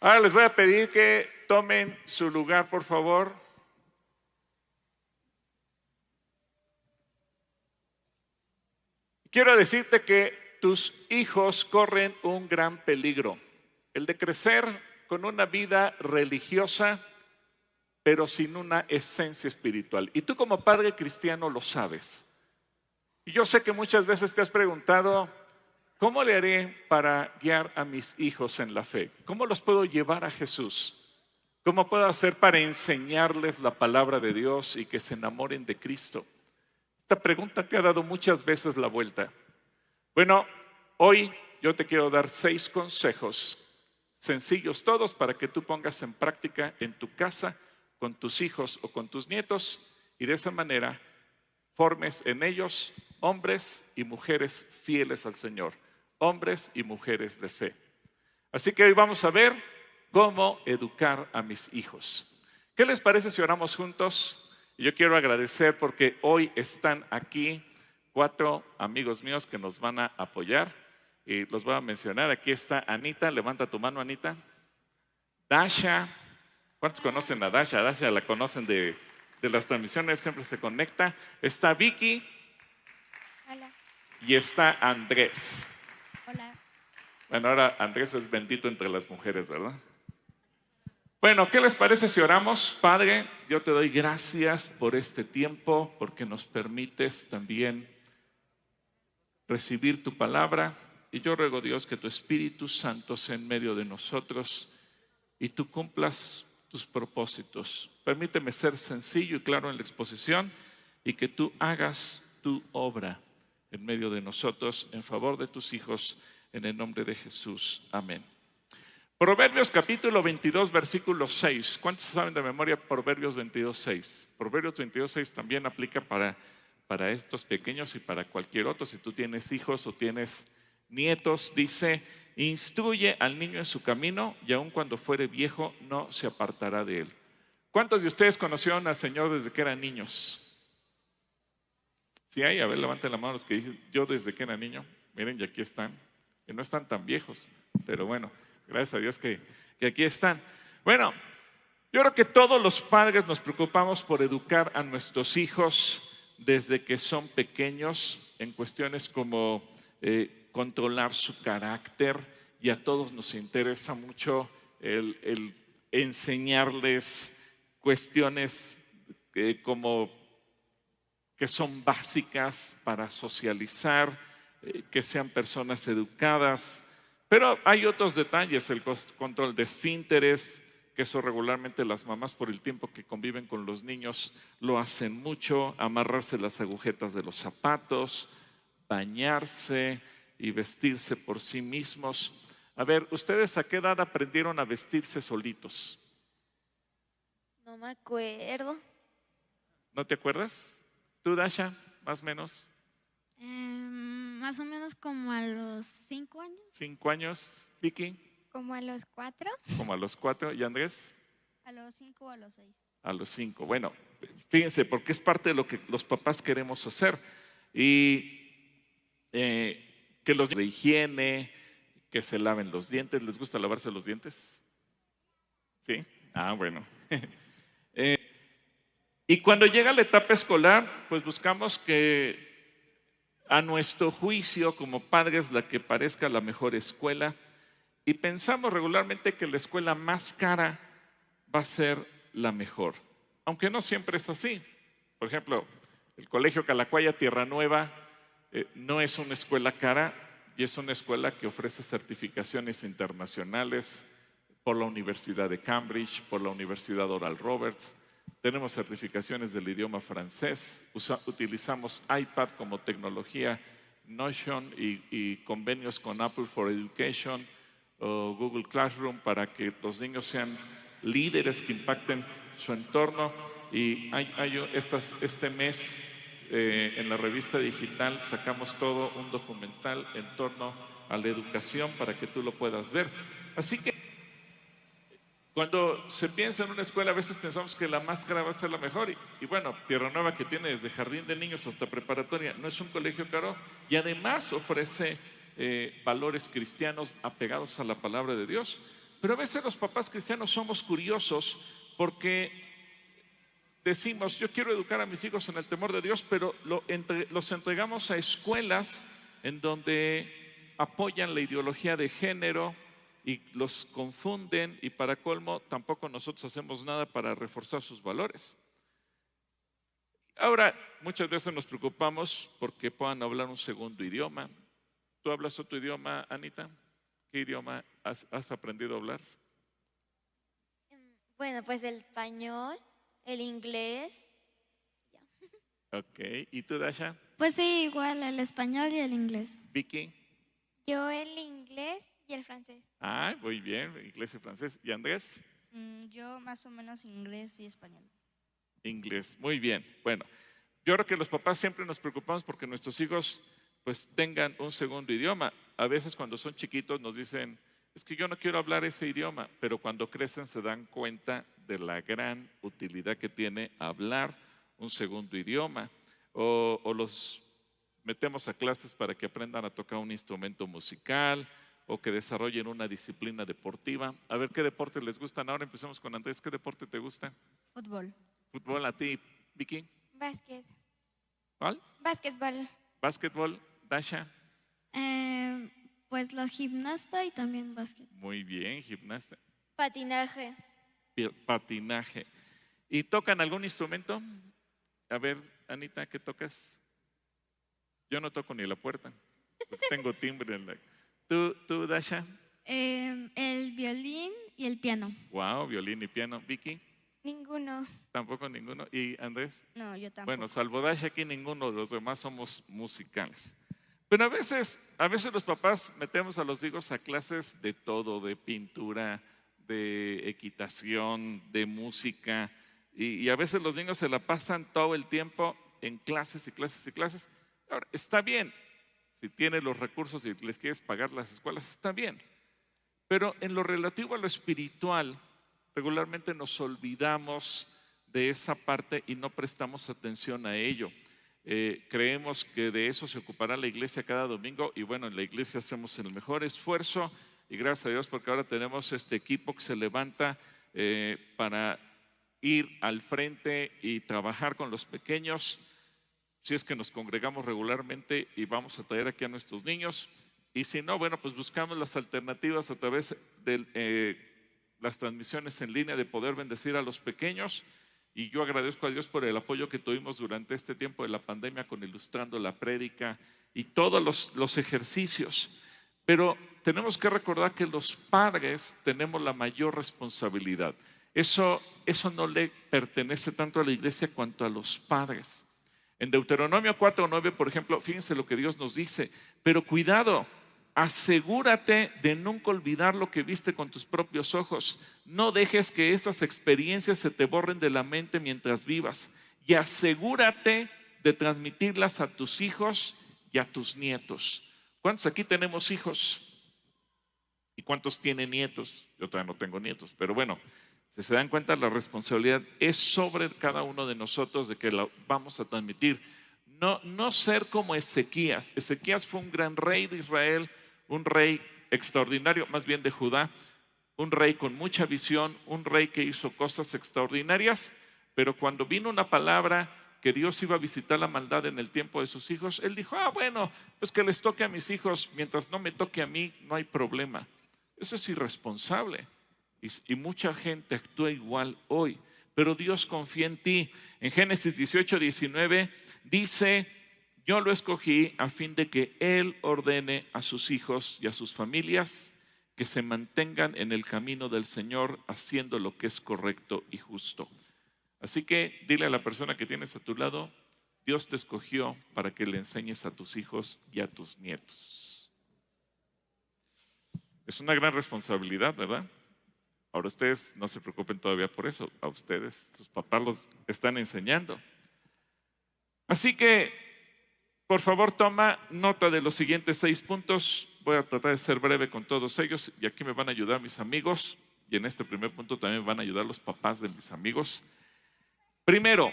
Ahora les voy a pedir que tomen su lugar, por favor. Quiero decirte que tus hijos corren un gran peligro, el de crecer con una vida religiosa, pero sin una esencia espiritual. Y tú como padre cristiano lo sabes. Y yo sé que muchas veces te has preguntado, ¿cómo le haré para guiar a mis hijos en la fe? ¿Cómo los puedo llevar a Jesús? ¿Cómo puedo hacer para enseñarles la palabra de Dios y que se enamoren de Cristo? Esta pregunta te ha dado muchas veces la vuelta. Bueno, hoy yo te quiero dar seis consejos sencillos todos para que tú pongas en práctica en tu casa, con tus hijos o con tus nietos y de esa manera formes en ellos hombres y mujeres fieles al Señor, hombres y mujeres de fe. Así que hoy vamos a ver cómo educar a mis hijos. ¿Qué les parece si oramos juntos? yo quiero agradecer porque hoy están aquí cuatro amigos míos que nos van a apoyar y los voy a mencionar. Aquí está Anita, levanta tu mano Anita. Dasha, ¿cuántos conocen a Dasha? Dasha la conocen de, de las transmisiones, siempre se conecta. Está Vicky. Hola. Y está Andrés. Bueno, ahora Andrés es bendito entre las mujeres, ¿verdad? Bueno, ¿qué les parece si oramos? Padre, yo te doy gracias por este tiempo, porque nos permites también recibir tu palabra. Y yo ruego, Dios, que tu Espíritu Santo sea en medio de nosotros y tú cumplas tus propósitos. Permíteme ser sencillo y claro en la exposición y que tú hagas tu obra en medio de nosotros en favor de tus hijos, en el nombre de Jesús. Amén. Proverbios capítulo 22, versículo 6. ¿Cuántos saben de memoria Proverbios 22, 6? Proverbios 22, 6 también aplica para, para estos pequeños y para cualquier otro. Si tú tienes hijos o tienes nietos, dice, instruye al niño en su camino y aun cuando fuere viejo no se apartará de él. ¿Cuántos de ustedes conocieron al Señor desde que eran niños? Si hay, a ver, levanten la mano los que dicen, yo desde que era niño, miren, y aquí están, que no están tan viejos, pero bueno. Gracias a Dios que, aquí están. Bueno, yo creo que todos los padres nos preocupamos por educar a nuestros hijos desde que son pequeños en cuestiones como eh, controlar su carácter y a todos nos interesa mucho el, enseñarles cuestiones eh, como que son básicas para socializar, que sean personas educadas, pero hay otros detalles, el control de esfínteres, que eso regularmente las mamás por el tiempo que conviven con los niños lo hacen mucho, amarrarse las agujetas de los zapatos, bañarse y vestirse por sí mismos. A ver, ¿ustedes a qué edad aprendieron a vestirse solitos? No me acuerdo. ¿No te acuerdas? ¿Tú, Dasha, más o menos? Em, más o menos como a los cinco años. ¿Cinco años, Vicky? Como a los cuatro. Como a los cuatro. ¿Y Andrés? A los cinco o a los seis. A los cinco. Bueno, fíjense, porque es parte de lo que los papás queremos hacer. Y eh, que los de higiene, que se laven los dientes. ¿Les gusta lavarse los dientes? ¿Sí? Ah, bueno. Eh, y cuando llega la etapa escolar, pues buscamos que a nuestro juicio como padres la que parezca la mejor escuela y pensamos regularmente que la escuela más cara va a ser la mejor, aunque no siempre es así. Por ejemplo, el Colegio Calacuaya Tierra Nueva eh, no es una escuela cara y es una escuela que ofrece certificaciones internacionales por la Universidad de Cambridge, por la Universidad Oral Roberts, tenemos certificaciones del idioma francés, utilizamos iPad como tecnología Notion y, convenios con Apple for Education o Google Classroom para que los niños sean líderes que impacten su entorno. Y hay, este mes eh, en la revista digital sacamos todo un documental en torno a la educación para que tú lo puedas ver. Así que cuando se piensa en una escuela, a veces pensamos que la más cara va a ser la mejor. Y, bueno, Tierra Nueva, que tiene desde jardín de niños hasta preparatoria, no es un colegio caro y además ofrece eh, valores cristianos apegados a la palabra de Dios. Pero a veces los papás cristianos somos curiosos porque decimos, yo quiero educar a mis hijos en el temor de Dios, pero los entregamos a escuelas en donde apoyan la ideología de género y los confunden y para colmo tampoco nosotros hacemos nada para reforzar sus valores. Ahora, muchas veces nos preocupamos porque puedan hablar un segundo idioma. ¿Tú hablas otro idioma, Anita? ¿Qué idioma has, aprendido a hablar? Bueno, pues el español, el inglés. Ok, ¿y tú, Dasha? Pues sí, igual el español y el inglés. Vicky. Yo el inglés y el francés. Ah, muy bien, inglés y francés. ¿Y Andrés? Mm, yo más o menos inglés y español. Inglés, muy bien. Bueno, yo creo que los papás siempre nos preocupamos porque nuestros hijos pues tengan un segundo idioma. A veces cuando son chiquitos nos dicen, es que yo no quiero hablar ese idioma, pero cuando crecen se dan cuenta de la gran utilidad que tiene hablar un segundo idioma. O, o los metemos a clases para que aprendan a tocar un instrumento musical o que desarrollen una disciplina deportiva. A ver qué deportes les gustan. Ahora empecemos con Andrés. ¿Qué deporte te gusta? Fútbol. Fútbol a ti, Vicky. Básquet. ¿Cuál? Básquetbol. Básquetbol, Dasha. Eh, pues la gimnasta y también básquet. Muy bien, gimnasta. Patinaje. Patinaje. ¿Y tocan algún instrumento? A ver, Anita, ¿qué tocas? Yo no toco ni la puerta. Tengo timbre en la... ¿Tú, tú Dasha? Eh, el violín y el piano. Wow, violín y piano. Vicky. Ninguno. Tampoco ninguno. ¿Y Andrés? No, yo tampoco. Bueno, salvo Dasha, aquí ninguno de los demás somos musicales. Pero a veces, a veces los papás metemos a los hijos a clases de todo, de pintura, de equitación, de música, y, a veces los niños se la pasan todo el tiempo en clases y clases y clases. Ahora, está bien, si tienes los recursos y les quieres pagar las escuelas, está bien. Pero en lo relativo a lo espiritual, regularmente nos olvidamos de esa parte y no prestamos atención a ello. Eh, creemos que de eso se ocupará la iglesia cada domingo y bueno, en la iglesia hacemos el mejor esfuerzo y gracias a Dios porque ahora tenemos este equipo que se levanta eh, para ir al frente y trabajar con los pequeños. Si es que nos congregamos regularmente y vamos a traer aquí a nuestros niños. Y si no, bueno, pues buscamos las alternativas a través del... Eh, las transmisiones en línea de poder bendecir a los pequeños. Y yo agradezco a Dios por el apoyo que tuvimos durante este tiempo de la pandemia con ilustrando la prédica y todos los, los ejercicios. Pero tenemos que recordar que los padres tenemos la mayor responsabilidad. Eso, eso no le pertenece tanto a la iglesia cuanto a los padres. En Deuteronomio 4.9, por ejemplo, fíjense lo que Dios nos dice, pero cuidado, asegúrate de nunca olvidar lo que viste con tus propios ojos. No dejes que estas experiencias se te borren de la mente mientras vivas. Y asegúrate de transmitirlas a tus hijos y a tus nietos. ¿Cuántos aquí tenemos hijos? ¿Y cuántos tienen nietos? Yo todavía no tengo nietos, pero bueno, si se dan cuenta, la responsabilidad es sobre cada uno de nosotros de que la vamos a transmitir. No, no ser como Ezequías. Ezequías fue un gran rey de Israel, un rey extraordinario, más bien de Judá, un rey con mucha visión, un rey que hizo cosas extraordinarias, pero cuando vino una palabra que Dios iba a visitar la maldad en el tiempo de sus hijos, él dijo, ah, bueno, pues que les toque a mis hijos, mientras no me toque a mí, no hay problema. Eso es irresponsable. Y, mucha gente actúa igual hoy, pero Dios confía en ti. En Génesis 18, 19 dice, yo lo escogí a fin de que Él ordene a sus hijos y a sus familias que se mantengan en el camino del Señor haciendo lo que es correcto y justo. Así que dile a la persona que tienes a tu lado, Dios te escogió para que le enseñes a tus hijos y a tus nietos. Es una gran responsabilidad, ¿verdad? Ahora ustedes no se preocupen todavía por eso, a ustedes, sus papás los están enseñando. Así que por favor, toma nota de los siguientes seis puntos. Voy a tratar de ser breve con todos ellos y aquí me van a ayudar mis amigos y en este primer punto también van a ayudar los papás de mis amigos. Primero,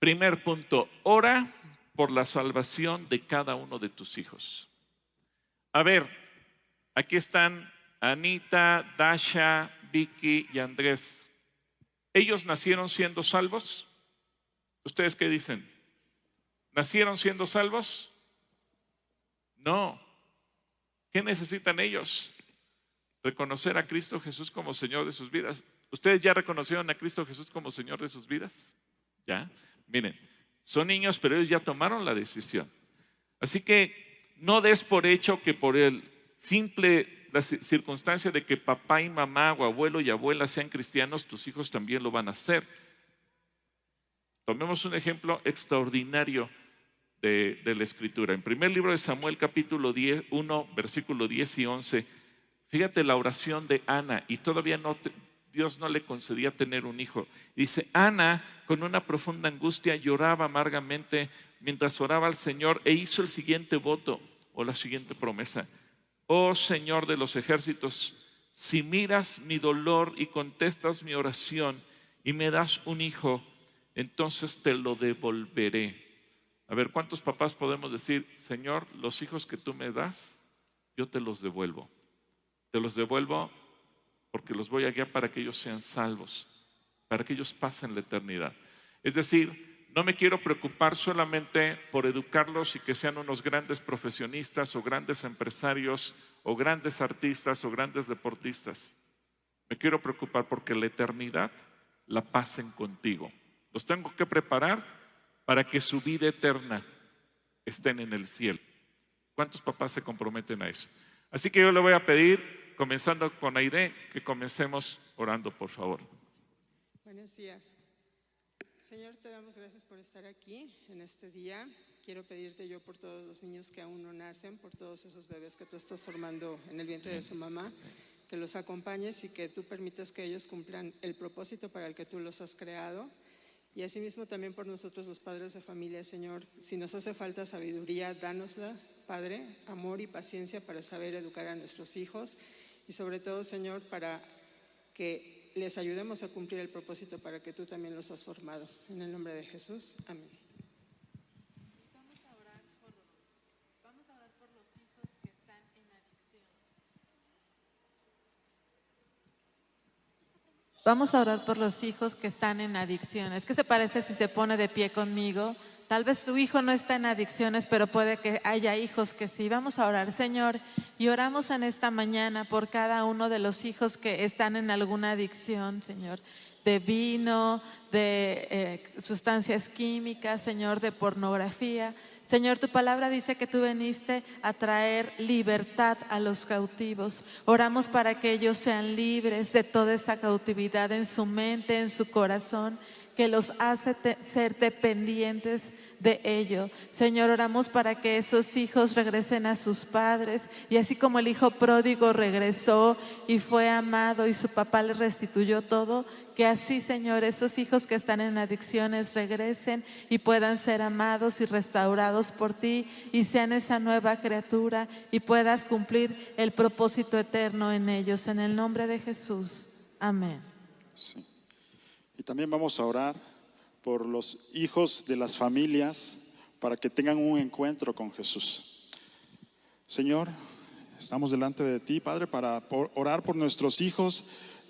primer punto, ora por la salvación de cada uno de tus hijos. A ver, aquí están Anita, Dasha, Vicky y Andrés. ¿Ellos nacieron siendo salvos? ¿Ustedes qué dicen? ¿Nacieron siendo salvos? No. ¿Qué necesitan ellos? Reconocer a Cristo Jesús como Señor de sus vidas. ¿Ustedes ya reconocieron a Cristo Jesús como Señor de sus vidas? ¿Ya? Miren, son niños, pero ellos ya tomaron la decisión. Así que no des por hecho que por el simple la circunstancia de que papá y mamá o abuelo y abuela sean cristianos, tus hijos también lo van a hacer. Tomemos un ejemplo extraordinario de, la escritura. En primer libro de Samuel capítulo 10, 1, versículo 10 y 11, fíjate la oración de Ana y todavía no Dios no le concedía tener un hijo. Dice, Ana con una profunda angustia lloraba amargamente mientras oraba al Señor e hizo el siguiente voto o la siguiente promesa. Oh Señor de los ejércitos, si miras mi dolor y contestas mi oración y me das un hijo, entonces te lo devolveré. A ver, ¿cuántos papás podemos decir, Señor, los hijos que tú me das, yo te los devuelvo? Te los devuelvo porque los voy a guiar para que ellos sean salvos, para que ellos pasen la eternidad. Es decir, no me quiero preocupar solamente por educarlos y que sean unos grandes profesionistas o grandes empresarios o grandes artistas o grandes deportistas. Me quiero preocupar porque la eternidad la pasen contigo. Los tengo que preparar para que su vida eterna estén en el cielo. ¿Cuántos papás se comprometen a eso? Así que yo le voy a pedir comenzando con Aide, que comencemos orando, por favor. Buenos días. Señor, te damos gracias por estar aquí en este día. Quiero pedirte yo por todos los niños que aún no nacen, por todos esos bebés que tú estás formando en el vientre de su mamá, que los acompañes y que tú permitas que ellos cumplan el propósito para el que tú los has creado. Y asimismo también por nosotros los padres de familia, Señor, si nos hace falta sabiduría, dánosla, Padre, amor y paciencia para saber educar a nuestros hijos y sobre todo, Señor, para que les ayudemos a cumplir el propósito para que tú también los has formado. En el nombre de Jesús, amén. Vamos a orar por los, hijos que están en adicciones. Vamos a orar por los hijos que están en adicciones. ¿Qué se parece si se pone de pie conmigo? Tal vez tu hijo no está en adicciones, pero puede que haya hijos que sí. Vamos a orar, Señor, y oramos en esta mañana por cada uno de los hijos que están en alguna adicción, Señor, de vino, de eh, sustancias químicas, Señor, de pornografía. Señor, tu palabra dice que tú viniste a traer libertad a los cautivos. Oramos para que ellos sean libres de toda esa cautividad en su mente, en su corazón que los hace ser dependientes de ello. Señor, oramos para que esos hijos regresen a sus padres y así como el hijo pródigo regresó y fue amado y su papá le restituyó todo, que así, Señor, esos hijos que están en adicciones regresen y puedan ser amados y restaurados por ti y sean esa nueva criatura y puedas cumplir el propósito eterno en ellos. En el nombre de Jesús. Amén. Y también vamos a orar por los hijos de las familias para que tengan un encuentro con Jesús. Señor, estamos delante de ti, Padre, para orar por nuestros hijos,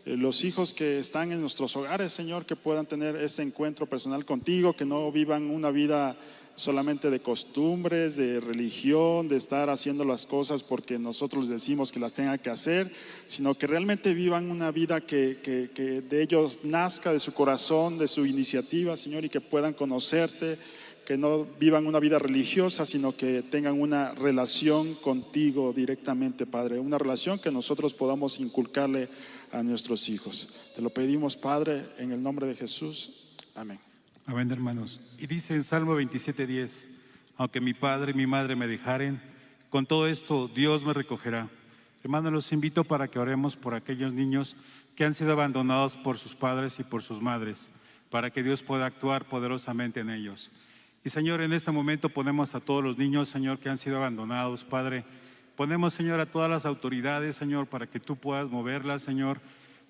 eh, los hijos que están en nuestros hogares, Señor, que puedan tener ese encuentro personal contigo, que no vivan una vida solamente de costumbres, de religión, de estar haciendo las cosas porque nosotros les decimos que las tengan que hacer, sino que realmente vivan una vida que, que, de ellos nazca, de su corazón, de su iniciativa, Señor, y que puedan conocerte, que no vivan una vida religiosa, sino que tengan una relación contigo directamente, Padre, una relación que nosotros podamos inculcarle a nuestros hijos. Te lo pedimos, Padre, en el nombre de Jesús. Amén. Amén, hermanos. Y dice en Salmo 27:10, aunque mi padre y mi madre me dejaren, con todo esto Dios me recogerá. Hermanos, los invito para que oremos por aquellos niños que han sido abandonados por sus padres y por sus madres, para que Dios pueda actuar poderosamente en ellos. Y Señor, en este momento ponemos a todos los niños, Señor, que han sido abandonados, Padre. Ponemos, Señor, a todas las autoridades, Señor, para que tú puedas moverlas, Señor.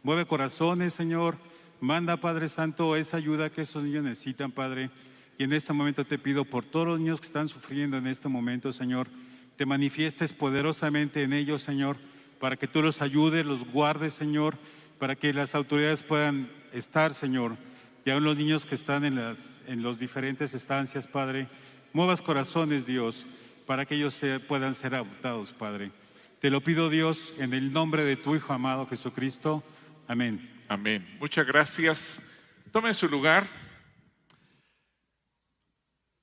Mueve corazones, Señor Manda, Padre Santo, esa ayuda que esos niños necesitan, Padre. Y en este momento te pido por todos los niños que están sufriendo en este momento, Señor, te manifiestes poderosamente en ellos, Señor, para que tú los ayudes, los guardes, Señor, para que las autoridades puedan estar, Señor. Y aún los niños que están en las en los diferentes estancias, Padre, muevas corazones, Dios, para que ellos puedan ser adoptados, Padre. Te lo pido, Dios, en el nombre de tu Hijo amado Jesucristo. Amén. Amén. Muchas gracias. Tomen su lugar.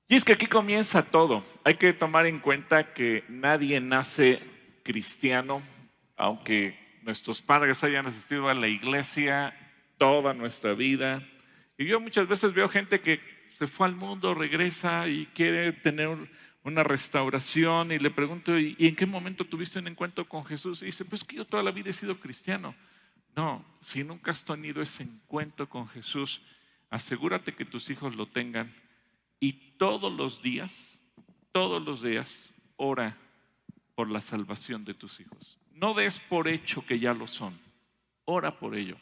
Y es que aquí comienza todo. Hay que tomar en cuenta que nadie nace cristiano, aunque nuestros padres hayan asistido a la iglesia toda nuestra vida. Y yo muchas veces veo gente que se fue al mundo, regresa y quiere tener una restauración y le pregunto, ¿y y en qué momento tuviste un encuentro con Jesús? Y dice, pues que yo toda la vida he sido cristiano. No, si nunca has tenido ese encuentro con Jesús, asegúrate que tus hijos lo tengan y todos los días, todos los días, ora por la salvación de tus hijos. No des por hecho que ya lo son, ora por ello.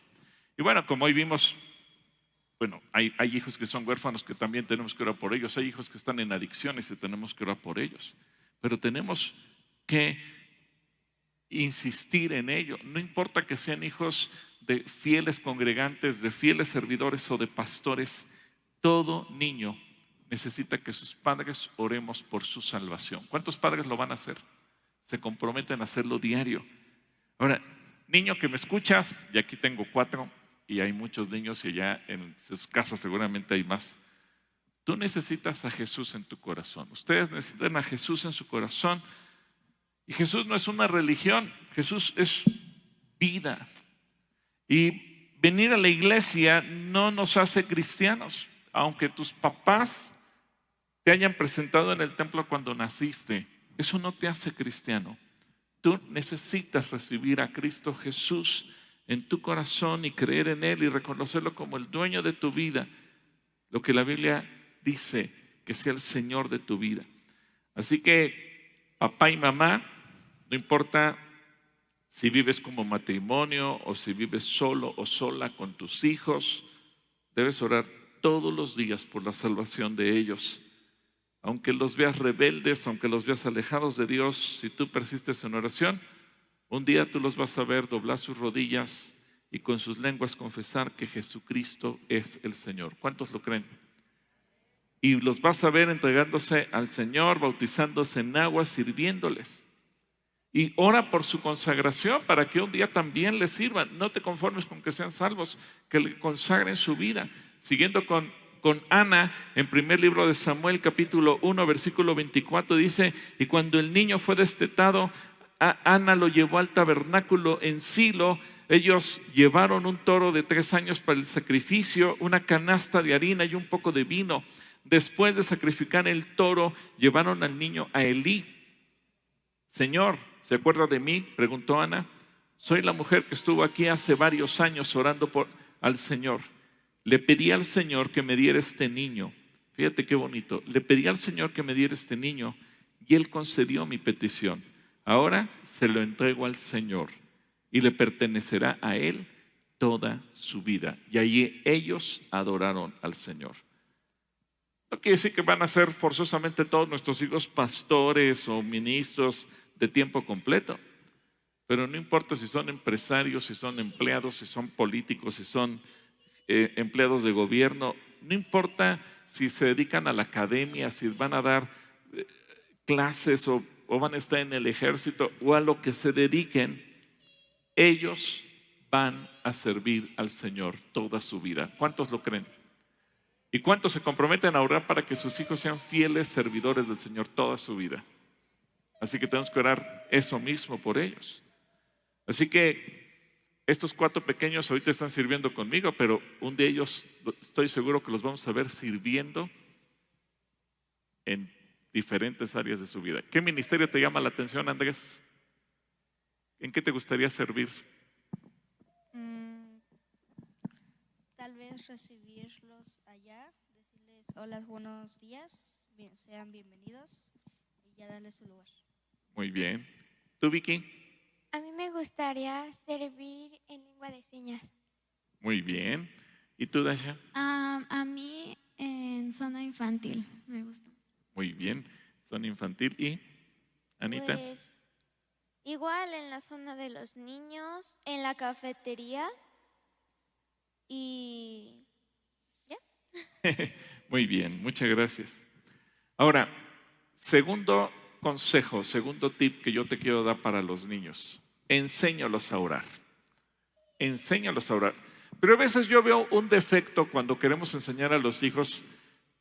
Y bueno, como hoy vimos, bueno, hay, hay hijos que son huérfanos que también tenemos que orar por ellos, hay hijos que están en adicciones y tenemos que orar por ellos, pero tenemos que insistir en ello. No importa que sean hijos de fieles congregantes, de fieles servidores o de pastores, todo niño necesita que sus padres oremos por su salvación. ¿Cuántos padres lo van a hacer? Se comprometen a hacerlo diario. Ahora, niño que me escuchas, y aquí tengo cuatro, y hay muchos niños y allá en sus casas seguramente hay más. Tú necesitas a Jesús en tu corazón. Ustedes necesitan a Jesús en su corazón. Jesús no es una religión, Jesús es vida. Y venir a la iglesia no nos hace cristianos, aunque tus papás te hayan presentado en el templo cuando naciste, eso no te hace cristiano. Tú necesitas recibir a Cristo Jesús en tu corazón y creer en Él y reconocerlo como el dueño de tu vida. Lo que la Biblia dice, que sea el Señor de tu vida. Así que, papá y mamá, no importa si vives como matrimonio o si vives solo o sola con tus hijos, debes orar todos los días por la salvación de ellos. Aunque los veas rebeldes, aunque los veas alejados de Dios, si tú persistes en oración, un día tú los vas a ver doblar sus rodillas y con sus lenguas confesar que Jesucristo es el Señor. ¿Cuántos lo creen? Y los vas a ver entregándose al Señor, bautizándose en agua, sirviéndoles. Y ora por su consagración para que un día también les sirvan. No te conformes con que sean salvos, que le consagren su vida. Siguiendo con, con Ana, en primer libro de Samuel, capítulo 1, versículo 24, dice, y cuando el niño fue destetado, Ana lo llevó al tabernáculo en Silo. Ellos llevaron un toro de tres años para el sacrificio, una canasta de harina y un poco de vino. Después de sacrificar el toro, llevaron al niño a Elí. Señor, ¿se acuerda de mí? Preguntó Ana. Soy la mujer que estuvo aquí hace varios años orando por, al Señor. Le pedí al Señor que me diera este niño. Fíjate qué bonito. Le pedí al Señor que me diera este niño y Él concedió mi petición. Ahora se lo entrego al Señor y le pertenecerá a Él toda su vida. Y allí ellos adoraron al Señor. No quiere decir que van a ser forzosamente todos nuestros hijos pastores o ministros de tiempo completo. Pero no importa si son empresarios, si son empleados, si son políticos, si son eh, empleados de gobierno, no importa si se dedican a la academia, si van a dar eh, clases o, van a estar en el ejército o a lo que se dediquen, ellos van a servir al Señor toda su vida. ¿Cuántos lo creen? ¿Y cuántos se comprometen a orar para que sus hijos sean fieles servidores del Señor toda su vida? Así que tenemos que orar eso mismo por ellos. Así que estos cuatro pequeños ahorita están sirviendo conmigo, pero un de ellos estoy seguro que los vamos a ver sirviendo en diferentes áreas de su vida. ¿Qué ministerio te llama la atención, Andrés? ¿En qué te gustaría servir? Mm, tal vez recibirlos allá, decirles hola, buenos días, sean bienvenidos y ya darles su lugar. Muy bien. ¿Tú, Vicky? A mí me gustaría servir en lengua de señas. Muy bien. ¿Y tú, Dasha? Ah, a mí en zona infantil me gusta. Muy bien. Son infantil. ¿Y Anita? Pues igual Igual en la zona de los niños, en la cafetería y ya. Muy bien, muchas gracias. Ahora, segundo consejo, segundo tip que yo te quiero dar para los niños. Enséñalos a orar. Enséñalos a orar. Pero a veces yo veo un defecto cuando queremos enseñar a los hijos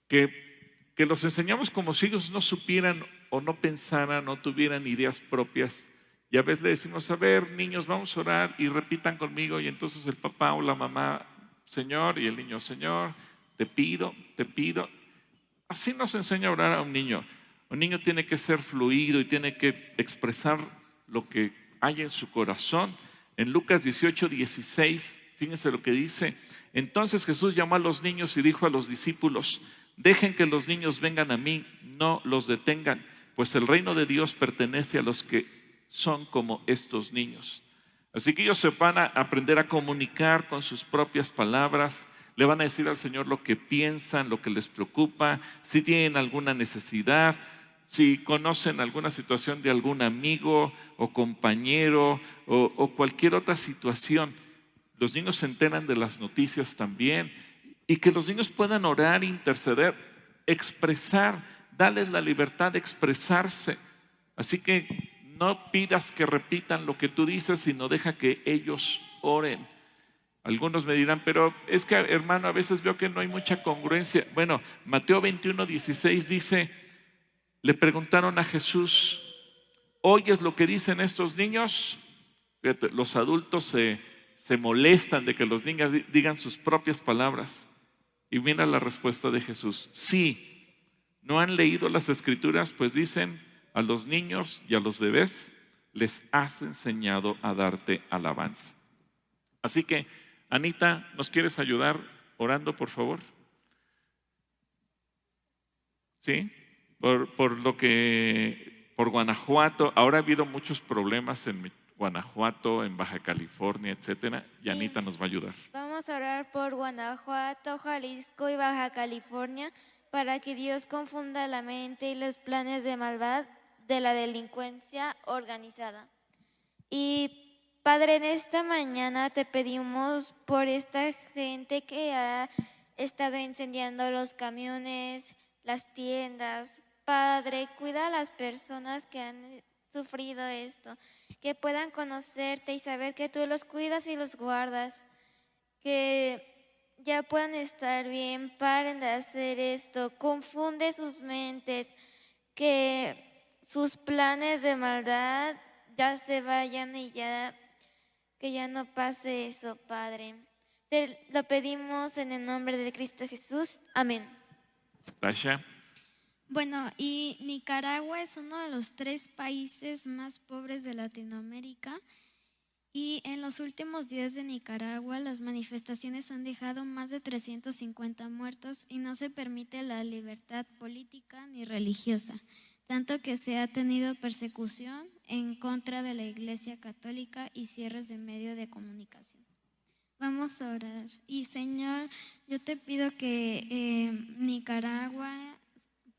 que, que los enseñamos como si ellos no supieran o no pensaran, no tuvieran ideas propias. Y a veces le decimos, a ver, niños, vamos a orar y repitan conmigo. Y entonces el papá o la mamá, Señor, y el niño, Señor, te pido, te pido. Así nos enseña a orar a un niño. Un niño tiene que ser fluido y tiene que expresar lo que hay en su corazón. En Lucas 18, 16, fíjense lo que dice. Entonces Jesús llamó a los niños y dijo a los discípulos, dejen que los niños vengan a mí, no los detengan, pues el reino de Dios pertenece a los que son como estos niños. Así que ellos se van a aprender a comunicar con sus propias palabras, le van a decir al Señor lo que piensan, lo que les preocupa, si tienen alguna necesidad, si conocen alguna situación de algún amigo o compañero o, cualquier otra situación. Los niños se enteran de las noticias también y que los niños puedan orar, interceder, expresar, darles la libertad de expresarse. Así que no pidas que repitan lo que tú dices, sino deja que ellos oren. Algunos me dirán, pero es que hermano, a veces veo que no hay mucha congruencia. Bueno, Mateo 21, 16 dice, le preguntaron a Jesús, ¿oyes lo que dicen estos niños? los adultos se, se molestan de que los niños digan sus propias palabras. Y mira la respuesta de Jesús, sí, ¿no han leído las escrituras? Pues dicen, a los niños y a los bebés les has enseñado a darte alabanza. Así que, Anita, ¿nos quieres ayudar orando, por favor? ¿Sí? Por, lo que, por Guanajuato, ahora ha habido muchos problemas en Guanajuato, en Baja California, etcétera, y Anita nos va a ayudar. Vamos a orar por Guanajuato, Jalisco y Baja California para que Dios confunda la mente y los planes de maldad de la delincuencia organizada. Y Padre, en esta mañana te pedimos por esta gente que ha estado incendiando los camiones, las tiendas, Padre, cuida a las personas que han sufrido esto, que puedan conocerte y saber que tú los cuidas y los guardas, que ya puedan estar bien, paren de hacer esto, confunde sus mentes, que sus planes de maldad ya se vayan y ya que ya no pase eso, Padre. Te lo pedimos en el nombre de Cristo Jesús. Amén. Gracias. Bueno, y Nicaragua es uno de los tres países más pobres de Latinoamérica. Y en los últimos días de Nicaragua, las manifestaciones han dejado más de 350 muertos y no se permite la libertad política ni religiosa, tanto que se ha tenido persecución en contra de la Iglesia Católica y cierres de medio de comunicación. Vamos a orar. Y Señor, yo te pido que eh, Nicaragua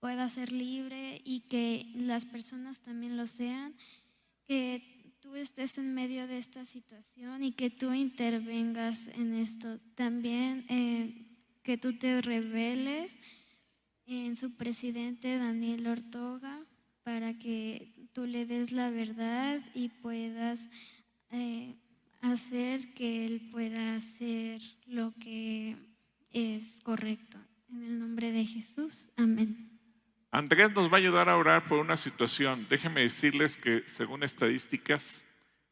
pueda ser libre y que las personas también lo sean, que tú estés en medio de esta situación y que tú intervengas en esto. También eh, que tú te reveles en su presidente Daniel Ortoga para que tú le des la verdad y puedas eh, hacer que él pueda hacer lo que es correcto. En el nombre de Jesús, amén. Andrés nos va a ayudar a orar por una situación. Déjenme decirles que según estadísticas,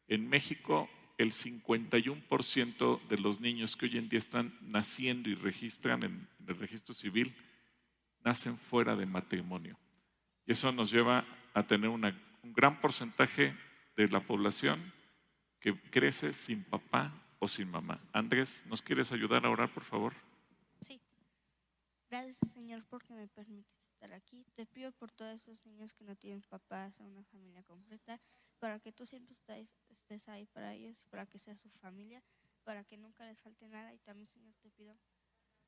en México el 51% de los niños que hoy en día están naciendo y registran en el registro civil nacen fuera de matrimonio. Y eso nos lleva a tener un gran porcentaje de la población que crece sin papá o sin mamá. Andrés, ¿nos quieres ayudar a orar, por favor? Sí. Gracias, Señor, porque me permites aquí. Te pido por todos esos niños que no tienen papás o una familia completa, para que tú siempre estés, estés ahí para ellos y para que sea su familia, para que nunca les falte nada. Y también, Señor, te pido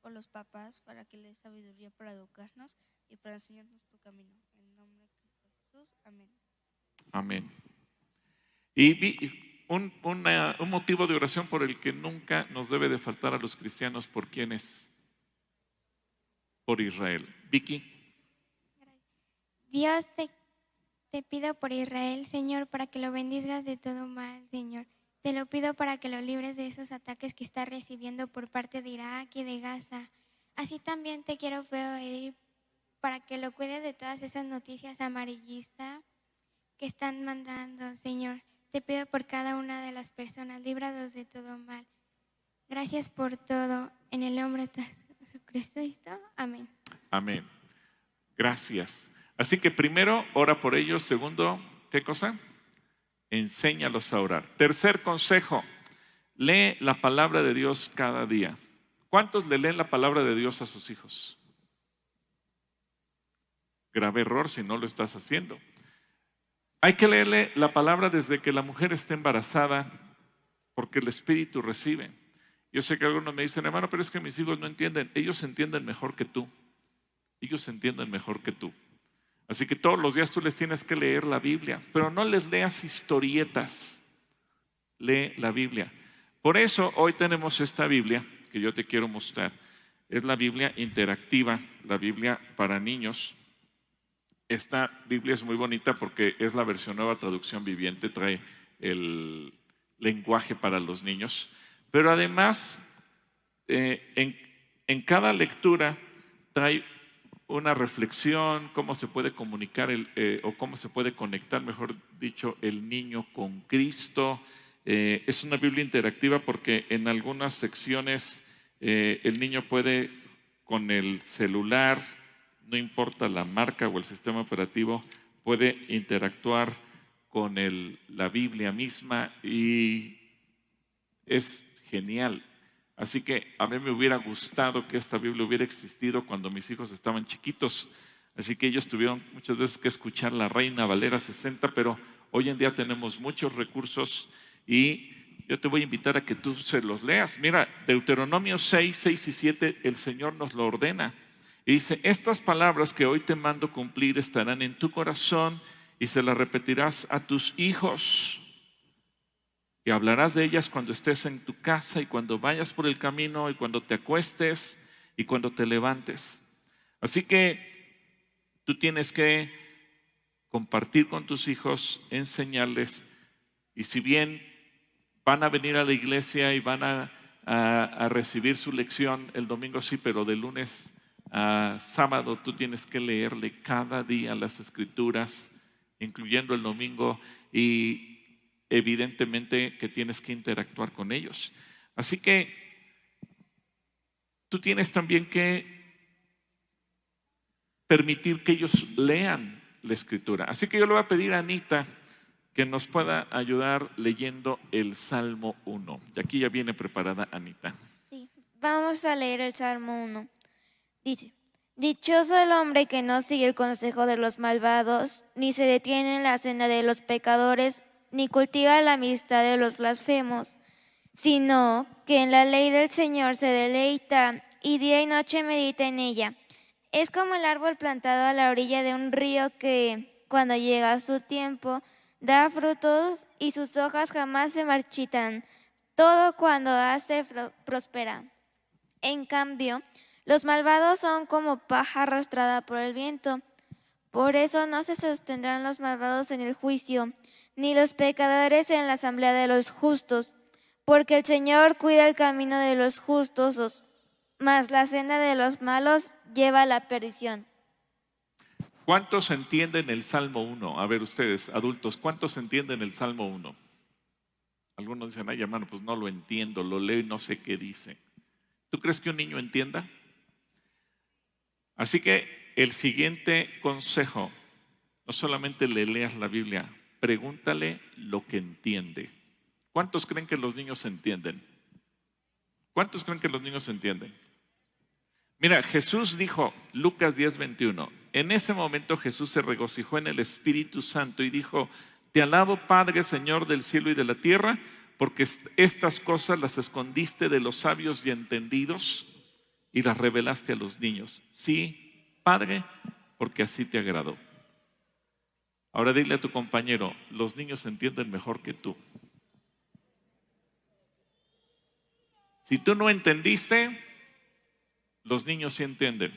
por los papás, para que les sabiduría para educarnos y para enseñarnos tu camino. En nombre de Cristo Jesús. Amén. Amén. Y un, una- un motivo de oración por el que nunca nos debe de faltar a los cristianos, ¿por quién es? Por Israel. Vicky, Dios te, te pido por Israel, Señor, para que lo bendigas de todo mal, Señor. Te lo pido para que lo libres de esos ataques que está recibiendo por parte de Irak y de Gaza. Así también te quiero pedir para que lo cuides de todas esas noticias amarillistas que están mandando, Señor. Te pido por cada una de las personas, líbrados de todo mal. Gracias por todo. En el nombre de Jesucristo. Amén. amén. Gracias. Así que primero, ora por ellos. Segundo, ¿qué cosa? Enséñalos a orar. Tercer consejo, lee la palabra de Dios cada día. ¿Cuántos le leen la palabra de Dios a sus hijos? Grave error si no lo estás haciendo. Hay que leerle la palabra desde que la mujer esté embarazada, porque el Espíritu recibe. Yo sé que algunos me dicen, hermano, pero es que mis hijos no entienden. Ellos entienden mejor que tú. Ellos entienden mejor que tú. Así que todos los días tú les tienes que leer la Biblia, pero no les leas historietas. Lee la Biblia. Por eso hoy tenemos esta Biblia que yo te quiero mostrar. Es la Biblia interactiva, la Biblia para niños. Esta Biblia es muy bonita porque es la versión nueva traducción viviente, trae el lenguaje para los niños. Pero además, eh, en, en cada lectura trae una reflexión, cómo se puede comunicar el, eh, o cómo se puede conectar, mejor dicho, el niño con Cristo. Eh, es una Biblia interactiva porque en algunas secciones eh, el niño puede con el celular, no importa la marca o el sistema operativo, puede interactuar con el- la Biblia misma y es genial. Así que a mí me hubiera gustado que esta Biblia hubiera existido cuando mis hijos estaban chiquitos. Así que ellos tuvieron muchas veces que escuchar la Reina Valera 60, pero hoy en día tenemos muchos recursos y yo te voy a invitar a que tú se los leas. Mira, Deuteronomio 6, 6 y 7, el Señor nos lo ordena. Y dice, estas palabras que hoy te mando cumplir estarán en tu corazón y se las repetirás a tus hijos. Y hablarás de ellas cuando estés en tu casa y cuando vayas por el camino y cuando te acuestes y cuando te levantes. Así que tú tienes que compartir con tus hijos, enseñarles. Y si bien van a venir a la iglesia y van a, a- a recibir su lección el domingo, sí, pero de lunes a sábado tú tienes que leerle cada día las escrituras, incluyendo el domingo, y evidentemente que tienes que interactuar con ellos. Así que tú tienes también que permitir que ellos lean la escritura. Así que yo le voy a pedir a Anita que nos pueda ayudar leyendo el Salmo 1. Y aquí ya viene preparada Anita. Sí, vamos a leer el Salmo 1. Dice, Dichoso el hombre que no sigue el consejo de los malvados, ni se detiene en la senda de los pecadores, ni cultiva la amistad de los blasfemos, sino que en la ley del Señor se deleita y día y noche medita en ella. Es como el árbol plantado a la orilla de un río que, cuando llega su tiempo, da frutos y sus hojas jamás se marchitan. Todo cuando hace prospera. En cambio, los malvados son como paja arrastrada por el viento. Por eso no se sostendrán los malvados en el juicio, ni los pecadores en la asamblea de los justos, porque el Señor cuida el camino de los justos, mas la senda de los malos lleva a la perdición. ¿Cuántos entienden el Salmo 1? A ver, ustedes, adultos, ¿cuántos entienden el Salmo 1? Algunos dicen, ay, hermano, pues no lo entiendo, lo leo y no sé qué dice. ¿Tú crees que un niño entienda? Así que el siguiente consejo, no solamente le leas la Biblia, pregúntale lo que entiende. ¿Cuántos creen que los niños entienden? ¿Cuántos creen que los niños entienden? Mira, Jesús dijo, Lucas 10, 21, en ese momento Jesús se regocijó en el Espíritu Santo y dijo, te alabo Padre, Señor del cielo y de la tierra, porque est- estas cosas las escondiste de los sabios y entendidos y las revelaste a los niños. Sí, Padre, porque así te agradó. Ahora dile a tu compañero, los niños entienden mejor que tú. Si tú no entendiste, los niños sí entienden.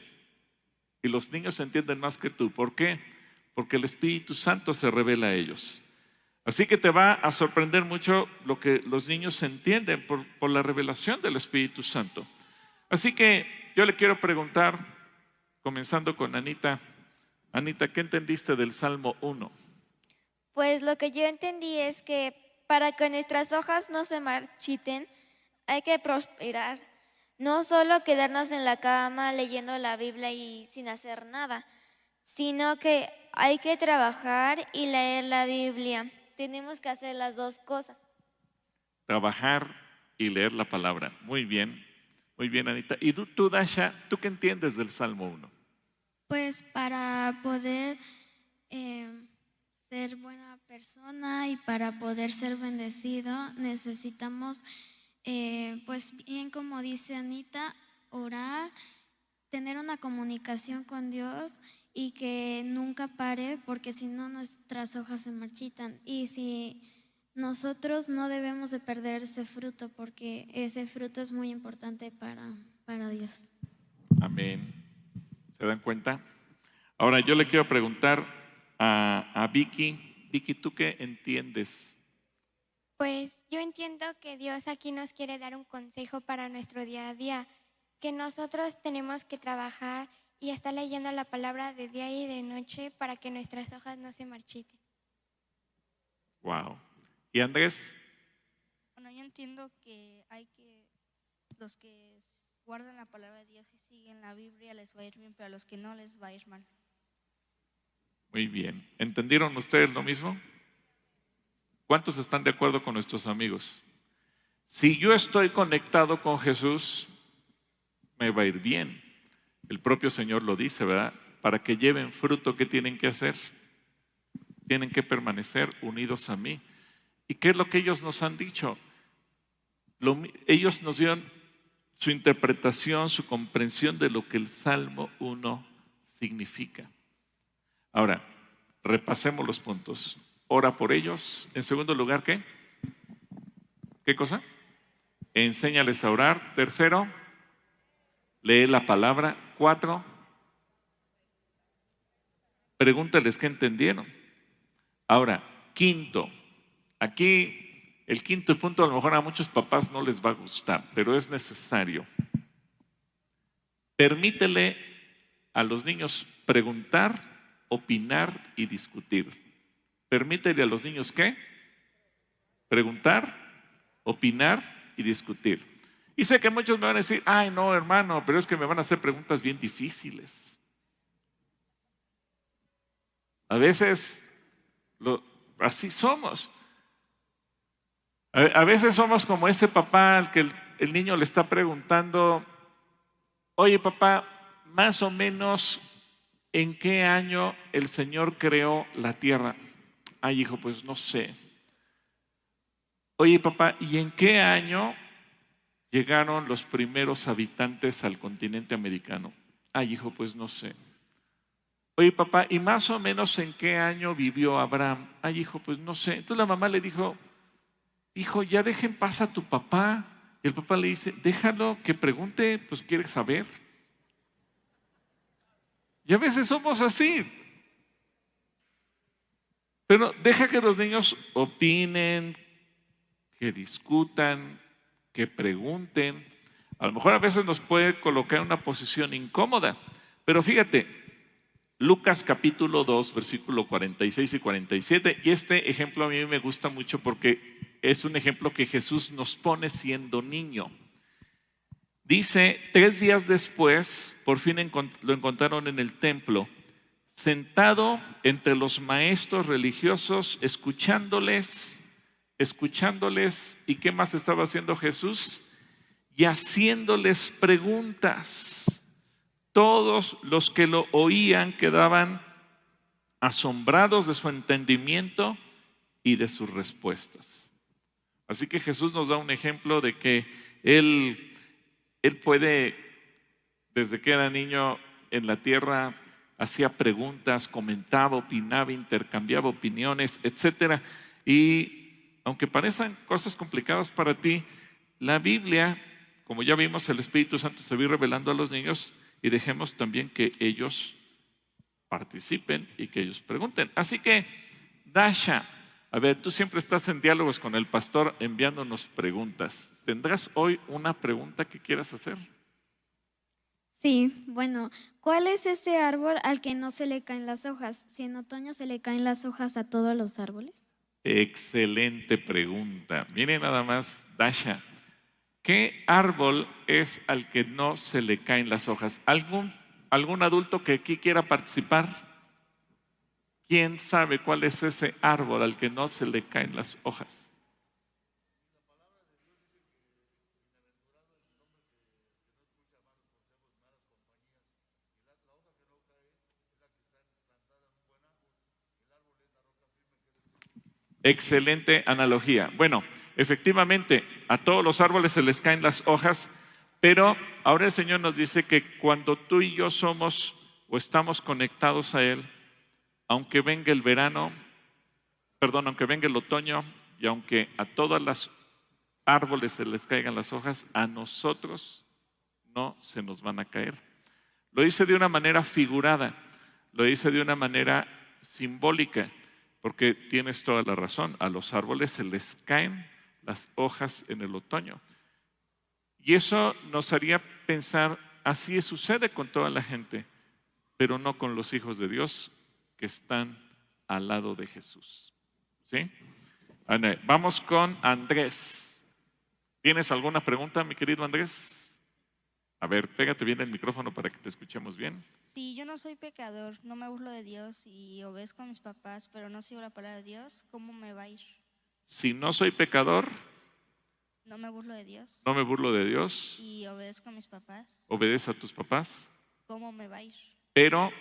Y los niños entienden más que tú. ¿Por qué? Porque el Espíritu Santo se revela a ellos. Así que te va a sorprender mucho lo que los niños entienden por, por la revelación del Espíritu Santo. Así que yo le quiero preguntar, comenzando con Anita, Anita, ¿qué entendiste del Salmo 1? Pues lo que yo entendí es que para que nuestras hojas no se marchiten, hay que prosperar. No solo quedarnos en la cama leyendo la Biblia y sin hacer nada, sino que hay que trabajar y leer la Biblia. Tenemos que hacer las dos cosas. Trabajar y leer la palabra. Muy bien, muy bien, Anita. ¿Y tú, tú Dasha, tú qué entiendes del Salmo 1? Pues para poder eh, ser buena persona y para poder ser bendecido necesitamos, eh, pues bien como dice Anita, orar, tener una comunicación con Dios y que nunca pare porque si no nuestras hojas se marchitan. Y si nosotros no debemos de perder ese fruto porque ese fruto es muy importante para, para Dios. Amén. ¿Se dan cuenta? Ahora yo le quiero preguntar a, a Vicky, Vicky, ¿tú qué entiendes? Pues yo entiendo que Dios aquí nos quiere dar un consejo para nuestro día a día, que nosotros tenemos que trabajar y estar leyendo la palabra de día y de noche para que nuestras hojas no se marchiten. Wow. ¿Y Andrés? Bueno, yo entiendo que hay que, los que guardan la palabra de Dios y siguen la Biblia les va a ir bien, pero a los que no les va a ir mal. Muy bien. ¿Entendieron ustedes lo mismo? ¿Cuántos están de acuerdo con nuestros amigos? Si yo estoy conectado con Jesús, me va a ir bien. El propio Señor lo dice, ¿verdad? Para que lleven fruto, ¿qué tienen que hacer? Tienen que permanecer unidos a mí. ¿Y qué es lo que ellos nos han dicho? Lo, ellos nos dieron su interpretación, su comprensión de lo que el Salmo 1 significa. Ahora, repasemos los puntos. Ora por ellos. En segundo lugar, ¿qué? ¿Qué cosa? Enséñales a orar. Tercero, lee la palabra. Cuatro, pregúntales qué entendieron. Ahora, quinto, aquí el quinto punto a lo mejor a muchos papás no les va a gustar, pero es necesario. Permítele a los niños preguntar, opinar y discutir. Permítele a los niños qué? Preguntar, opinar y discutir. Y sé que muchos me van a decir, ay no, hermano, pero es que me van a hacer preguntas bien difíciles. A veces así somos. A, veces somos como ese papá al que el, niño le está preguntando, oye papá, más o menos en qué año el Señor creó la tierra. Ay hijo, pues no sé. Oye papá, ¿y en qué año llegaron los primeros habitantes al continente americano? Ay, hijo, pues no sé. Oye, papá, ¿y más o menos en qué año vivió Abraham? Ay, hijo, pues no sé. Entonces la mamá le dijo, hijo, ya dejen paz a tu papá. Y el papá le dice, déjalo que pregunte, pues quiere saber. Y a veces somos así. Pero deja que los niños opinen, que discutan, que pregunten. A lo mejor a veces nos puede colocar en una posición incómoda, pero fíjate, Lucas capítulo 2, versículo 46 y 47, y este ejemplo a mí me gusta mucho porque es un ejemplo que Jesús nos pone siendo niño. Dice, tres días después, por fin lo encontraron en el templo, sentado entre los maestros religiosos, escuchándoles escuchándoles y qué más estaba haciendo Jesús y haciéndoles preguntas. Todos los que lo oían quedaban asombrados de su entendimiento y de sus respuestas. Así que Jesús nos da un ejemplo de que Él, él puede, desde que era niño en la tierra, hacía preguntas, comentaba, opinaba, intercambiaba opiniones, etc. Y aunque parezcan cosas complicadas para ti, la Biblia, como ya vimos, el Espíritu Santo se va revelando a los niños y dejemos también que ellos participen y que ellos pregunten. Así que, Dasha, a ver, tú siempre estás en diálogos con el pastor enviándonos preguntas. ¿Tendrás hoy una pregunta que quieras hacer? Sí, bueno, ¿cuál es ese árbol al que no se le caen las hojas? Si en otoño se le caen las hojas a todos los árboles. Excelente pregunta. Mire nada más, Dasha. ¿Qué árbol es al que no se le caen las hojas? ¿Algún, algún adulto que aquí quiera participar? ¿Quién sabe cuál es ese árbol al que no se le caen las hojas? Excelente analogía. Bueno, efectivamente, a todos los árboles se les caen las hojas, pero ahora el Señor nos dice que cuando tú y yo somos o estamos conectados a Él, aunque venga el verano, perdón, aunque venga el otoño y aunque a todas las árboles se les caigan las hojas, a nosotros no se nos van a caer. Lo dice de una manera figurada, lo dice de una manera simbólica, porque tienes toda la razón, a los árboles se les caen las hojas en el otoño. Y eso nos haría pensar, así sucede con toda la gente, pero no con los hijos de Dios, que están al lado de Jesús. ¿Sí? Vamos con Andrés. ¿Tienes alguna pregunta, mi querido Andrés? A ver, pégate bien el micrófono para que te escuchemos bien. Si yo no soy pecador, no me burlo de Dios y obedezco a mis papás, pero no sigo la palabra de Dios, ¿cómo me va a ir? Si no soy pecador, no me burlo de Dios. No me burlo de Dios. Y obedezco a mis papás. Obedece a tus papás. ¿Cómo me va a ir? Pero,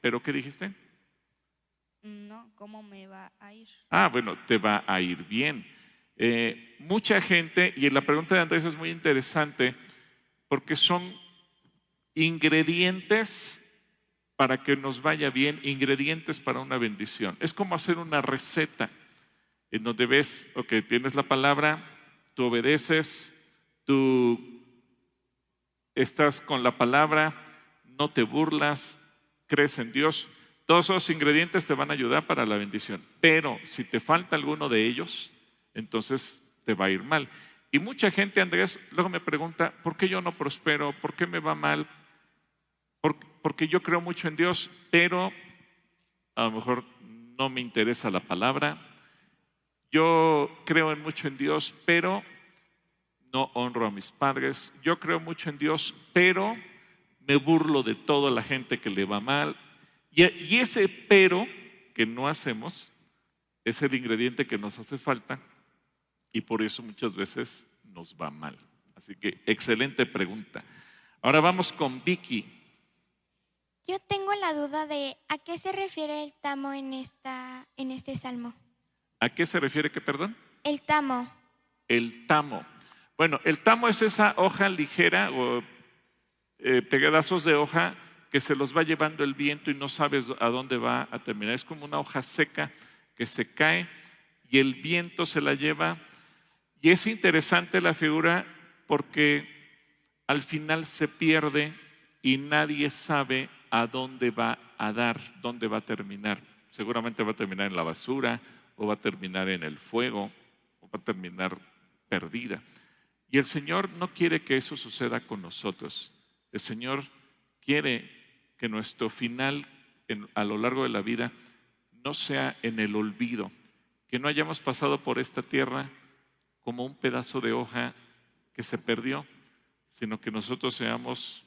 pero ¿qué dijiste? No, ¿cómo me va a ir? Ah, bueno, te va a ir bien. Eh, mucha gente, y la pregunta de Andrés es muy interesante, porque son ingredientes para que nos vaya bien, ingredientes para una bendición. Es como hacer una receta en donde ves, ok, tienes la palabra, tú obedeces, tú estás con la palabra, no te burlas, crees en Dios. Todos esos ingredientes te van a ayudar para la bendición. Pero si te falta alguno de ellos, entonces te va a ir mal. Y mucha gente, Andrés, luego me pregunta, ¿por qué yo no prospero? ¿Por qué me va mal? Porque yo creo mucho en Dios, pero a lo mejor no me interesa la palabra. Yo creo mucho en Dios, pero no honro a mis padres. Yo creo mucho en Dios, pero me burlo de toda la gente que le va mal. Y, ese pero que no hacemos es el ingrediente que nos hace falta y por eso muchas veces nos va mal. Así que excelente pregunta. Ahora vamos con Vicky. Yo tengo la duda de a qué se refiere el tamo en, esta, en este salmo. ¿A qué se refiere qué, perdón? El tamo. El tamo. Bueno, el tamo es esa hoja ligera o eh, pedazos de hoja que se los va llevando el viento y no sabes a dónde va a terminar. Es como una hoja seca que se cae y el viento se la lleva. Y es interesante la figura porque al final se pierde y nadie sabe a dónde va a dar, dónde va a terminar. Seguramente va a terminar en la basura o va a terminar en el fuego o va a terminar perdida. Y el Señor no quiere que eso suceda con nosotros. El Señor quiere que nuestro final a lo largo de la vida no sea en el olvido, que no hayamos pasado por esta tierra como un pedazo de hoja que se perdió, sino que nosotros seamos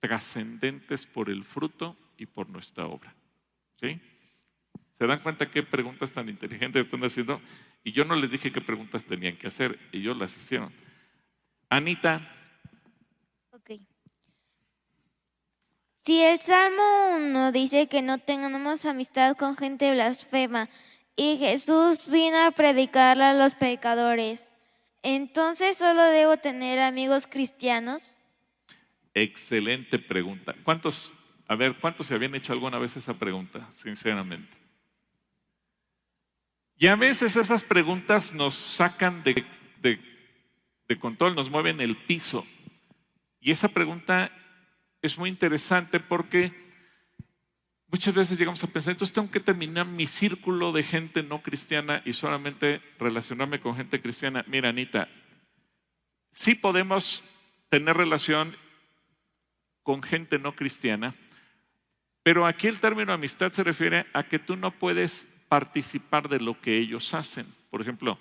trascendentes por el fruto y por nuestra obra. ¿Sí? ¿Se dan cuenta qué preguntas tan inteligentes están haciendo? Y yo no les dije qué preguntas tenían que hacer, ellos las hicieron. Anita. Si el Salmo 1 dice que no tengamos amistad con gente blasfema y Jesús vino a predicarle a los pecadores, entonces solo debo tener amigos cristianos. Excelente pregunta. ¿Cuántos A ver, ¿cuántos se habían hecho alguna vez esa pregunta, sinceramente? Y a veces esas preguntas nos sacan de, de control, nos mueven el piso. Y esa pregunta es muy interesante porque muchas veces llegamos a pensar, entonces tengo que terminar mi círculo de gente no cristiana y solamente relacionarme con gente cristiana. Mira, Anita, sí podemos tener relación con gente no cristiana, pero aquí el término amistad se refiere a que tú no puedes participar de lo que ellos hacen. Por ejemplo,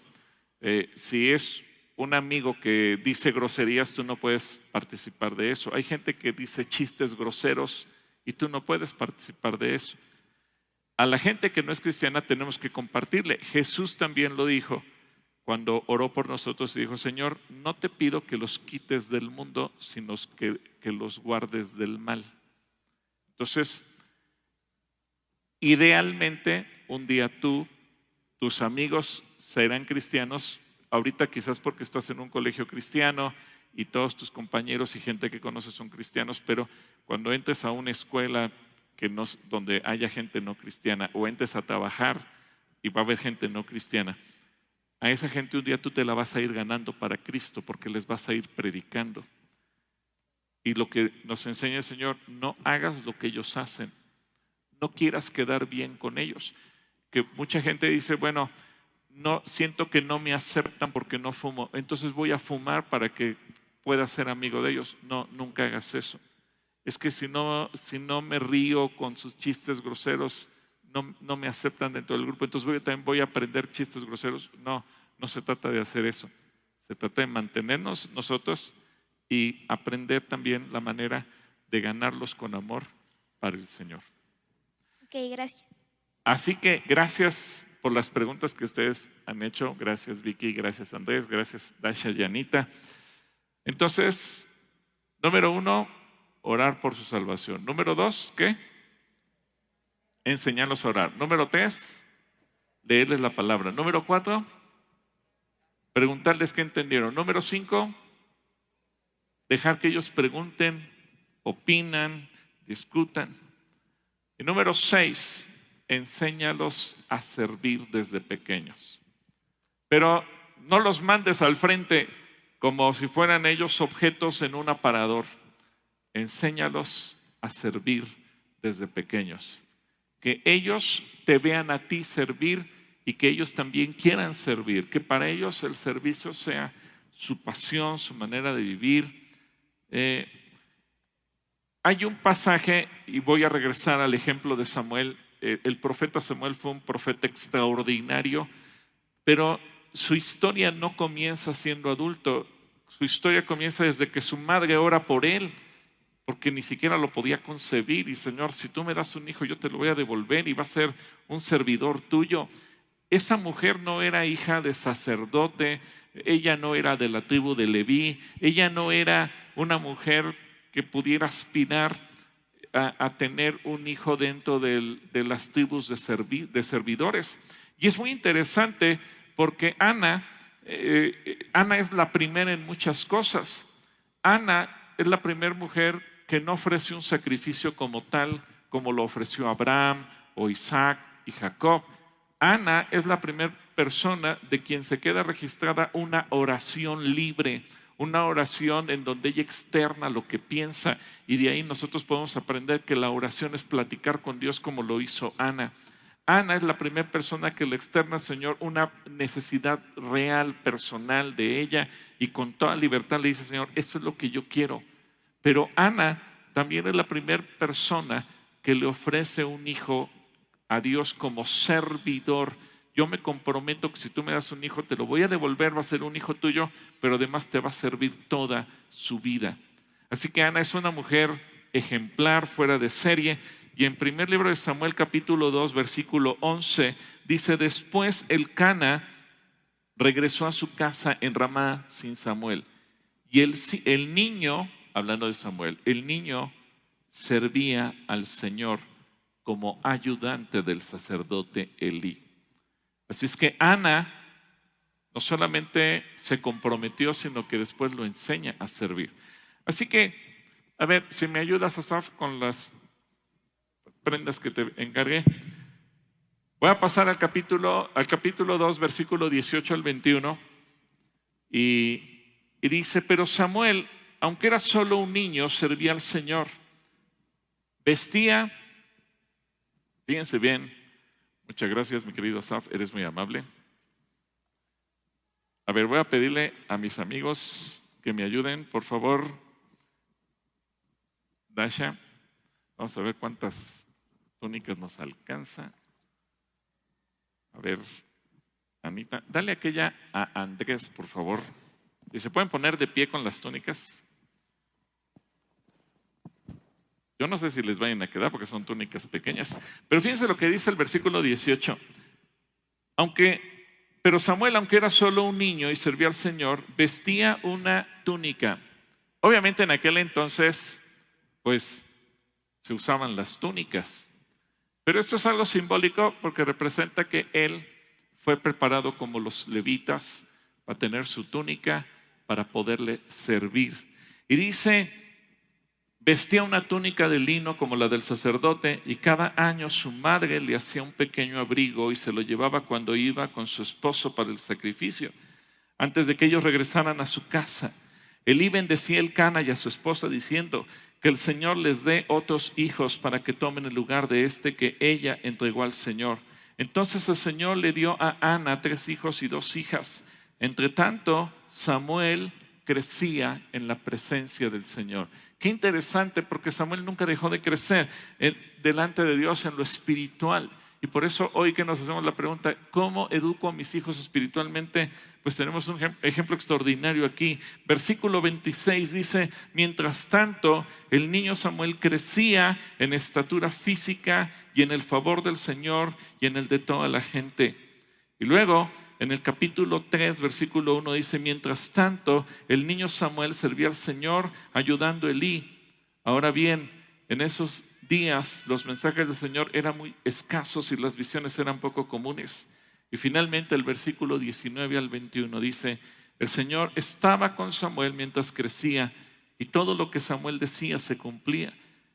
eh, si es un amigo que dice groserías, tú no puedes participar de eso. Hay gente que dice chistes groseros y tú no puedes participar de eso. A la gente que no es cristiana tenemos que compartirle. Jesús también lo dijo cuando oró por nosotros y dijo, Señor, no te pido que los quites del mundo, sino que, que los guardes del mal. Entonces, idealmente, un día tú, tus amigos serán cristianos, ahorita quizás porque estás en un colegio cristiano y todos tus compañeros y gente que conoces son cristianos, pero cuando entres a una escuela que no, donde haya gente no cristiana o entres a trabajar y va a haber gente no cristiana, a esa gente un día tú te la vas a ir ganando para Cristo porque les vas a ir predicando. Y lo que nos enseña el Señor, no hagas lo que ellos hacen, no quieras quedar bien con ellos. Que mucha gente dice, bueno, no siento que no me aceptan porque no fumo, entonces voy a fumar para que pueda ser amigo de ellos. No, nunca hagas eso. Es que si no, si no me río con sus chistes groseros, no, me aceptan dentro del grupo, entonces voy, también voy a aprender chistes groseros. No, no se trata de hacer eso. Se trata de mantenernos nosotros y aprender también la manera de ganarlos con amor para el Señor. Ok, gracias. Así que gracias por las preguntas que ustedes han hecho. Gracias Vicky, gracias Andrés, gracias Dasha y Anita. Entonces, número uno, orar por su salvación. Número dos, ¿qué? enseñarlos a orar. Número tres, leerles la palabra. Número cuatro, preguntarles qué entendieron. Número cinco, dejar que ellos pregunten, opinan, discutan. Y número seis, enséñalos a servir desde pequeños. Pero no los mandes al frente como si fueran ellos objetos en un aparador. Enséñalos a servir desde pequeños que ellos te vean a ti servir y que ellos también quieran servir, que para ellos el servicio sea su pasión, su manera de vivir. Eh, hay un pasaje, y voy a regresar al ejemplo de Samuel, el profeta Samuel fue un profeta extraordinario, pero su historia no comienza siendo adulto, su historia comienza desde que su madre ora por él porque ni siquiera lo podía concebir. Y Señor, si tú me das un hijo, yo te lo voy a devolver y va a ser un servidor tuyo. Esa mujer no era hija de sacerdote, ella no era de la tribu de Leví, ella no era una mujer que pudiera aspirar a, tener un hijo dentro de las tribus de, de, servidores. Y es muy interesante porque Ana, eh, Ana es la primera en muchas cosas. Ana es la primera mujer que no ofrece un sacrificio como tal, como lo ofreció Abraham o Isaac y Jacob. Ana es la primera persona de quien se queda registrada una oración libre, una oración en donde ella externa lo que piensa y de ahí nosotros podemos aprender que la oración es platicar con Dios como lo hizo Ana. Ana es la primera persona que le externa, Señor, una necesidad real, personal de ella y con toda libertad le dice, Señor, eso es lo que yo quiero. Pero Ana también es la primera persona que le ofrece un hijo a Dios como servidor. Yo me comprometo que si tú me das un hijo, te lo voy a devolver, va a ser un hijo tuyo, pero además te va a servir toda su vida. Así que Ana es una mujer ejemplar, fuera de serie. Y en primer libro de Samuel capítulo 2, versículo 11, dice, después el Cana regresó a su casa en Ramá sin Samuel. Y el, el niño hablando de Samuel, el niño servía al Señor como ayudante del sacerdote Elí. Así es que Ana no solamente se comprometió, sino que después lo enseña a servir. Así que, a ver, si me ayudas, Asaf, con las prendas que te encargué. Voy a pasar al capítulo, al capítulo 2, versículo 18 al 21. Y, y dice, pero Samuel, aunque era solo un niño, servía al Señor. Vestía, fíjense bien, muchas gracias mi querido Asaf, eres muy amable. A ver, voy a pedirle a mis amigos que me ayuden, por favor. Dasha, vamos a ver cuántas túnicas nos alcanza. A ver, Anita, dale aquella a Andrés, por favor. ¿Y se pueden poner de pie con las túnicas? Yo no sé si les vayan a quedar porque son túnicas pequeñas. Pero fíjense lo que dice el versículo 18. Aunque pero Samuel, aunque era solo un niño y servía al Señor, vestía una túnica. Obviamente en aquel entonces, pues se usaban las túnicas. Pero esto es algo simbólico porque representa que él fue preparado como los levitas para tener su túnica, para poderle servir. Y dice, Vestía una túnica de lino como la del sacerdote y cada año su madre le hacía un pequeño abrigo y se lo llevaba cuando iba con su esposo para el sacrificio, antes de que ellos regresaran a su casa. Elí bendecía el Cana y a su esposa diciendo que el Señor les dé otros hijos para que tomen el lugar de este que ella entregó al Señor. Entonces el Señor le dio a Ana tres hijos y dos hijas. Entre tanto, Samuel crecía en la presencia del Señor. Qué interesante porque Samuel nunca dejó de crecer delante de Dios en lo espiritual. Y por eso hoy que nos hacemos la pregunta, ¿cómo educo a mis hijos espiritualmente? Pues tenemos un ejemplo extraordinario aquí. Versículo 26 dice, mientras tanto, el niño Samuel crecía en estatura física y en el favor del Señor y en el de toda la gente. Y luego en el capítulo 3, versículo 1 dice, mientras tanto, el niño Samuel servía al Señor ayudando a Elí. Ahora bien, en esos días los mensajes del Señor eran muy escasos y las visiones eran poco comunes. Y finalmente el versículo 19 al 21 dice, el Señor estaba con Samuel mientras crecía y todo lo que Samuel decía se cumplía.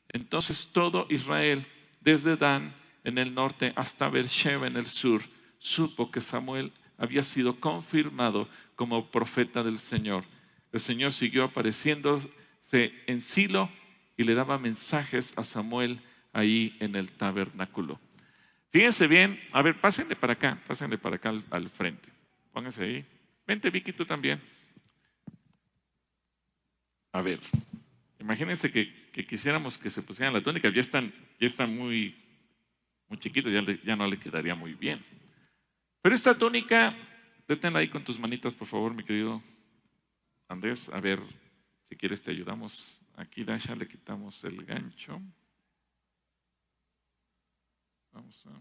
Entonces todo Israel, desde Dan en el norte hasta Beersheba en el sur, supo que Samuel había sido confirmado como profeta del Señor. El Señor siguió apareciéndose en Silo y le daba mensajes a Samuel ahí en el tabernáculo. Fíjense bien, a ver, pásenle para acá, pásenle para acá al, frente. Pónganse ahí. Vente, Vicky, tú también. A ver, imagínense que, quisiéramos que se pusieran la túnica, ya están, ya están muy, muy chiquitos, ya, ya no le quedaría muy bien. Pero esta túnica, deténla ahí con tus manitas, por favor, mi querido Andrés. A ver, si quieres te ayudamos. Aquí, Dasha, le quitamos el gancho. Vamos a...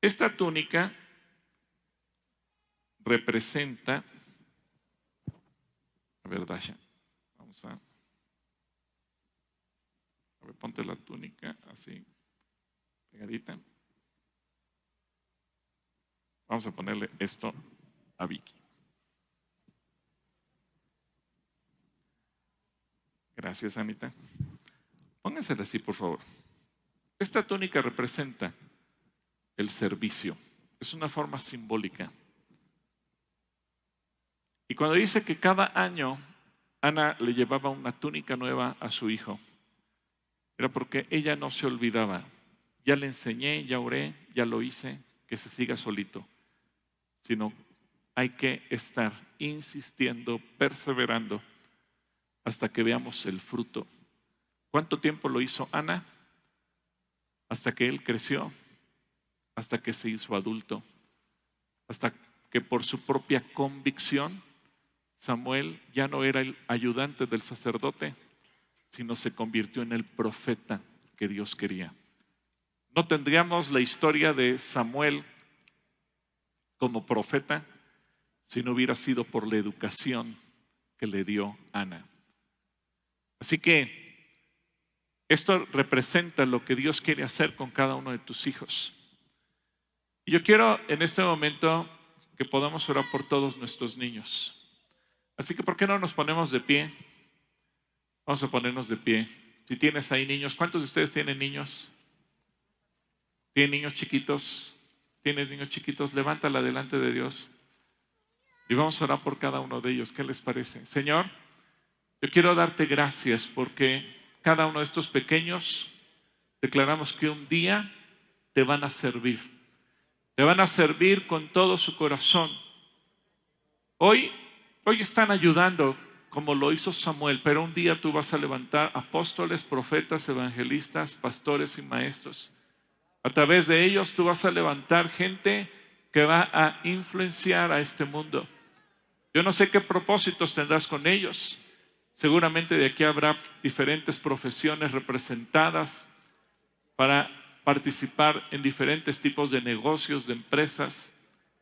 Esta túnica representa, a ver, Dasha, vamos a, a ver, ponte la túnica así, pegadita. Vamos a ponerle esto a Vicky. Gracias, Anita. Póngansela así, por favor. Esta túnica representa el servicio. Es una forma simbólica. Y cuando dice que cada año Ana le llevaba una túnica nueva a su hijo, era porque ella no se olvidaba. Ya le enseñé, ya oré, ya lo hice, que se siga solito sino hay que estar insistiendo, perseverando hasta que veamos el fruto. ¿Cuánto tiempo lo hizo Ana? Hasta que él creció, hasta que se hizo adulto, hasta que por su propia convicción Samuel ya no era el ayudante del sacerdote, sino se convirtió en el profeta que Dios quería. No tendríamos la historia de Samuel como profeta si no hubiera sido por la educación que le dio Ana. Así que esto representa lo que Dios quiere hacer con cada uno de tus hijos. Y yo quiero en este momento que podamos orar por todos nuestros niños. Así que, ¿por qué no nos ponemos de pie? Vamos a ponernos de pie si tienes ahí niños, ¿cuántos de ustedes tienen niños? ¿Tienen niños chiquitos? ¿Tienes niños chiquitos? Levántala delante de Dios. Y vamos a orar por cada uno de ellos. ¿Qué les parece? Señor, yo quiero darte gracias porque cada uno de estos pequeños declaramos que un día te van a servir. Te van a servir con todo su corazón. Hoy, hoy están ayudando como lo hizo Samuel, pero un día tú vas a levantar apóstoles, profetas, evangelistas, pastores y maestros. A través de ellos tú vas a levantar gente que va a influenciar a este mundo. Yo no sé qué propósitos tendrás con ellos. Seguramente de aquí habrá diferentes profesiones representadas para participar en diferentes tipos de negocios, de empresas,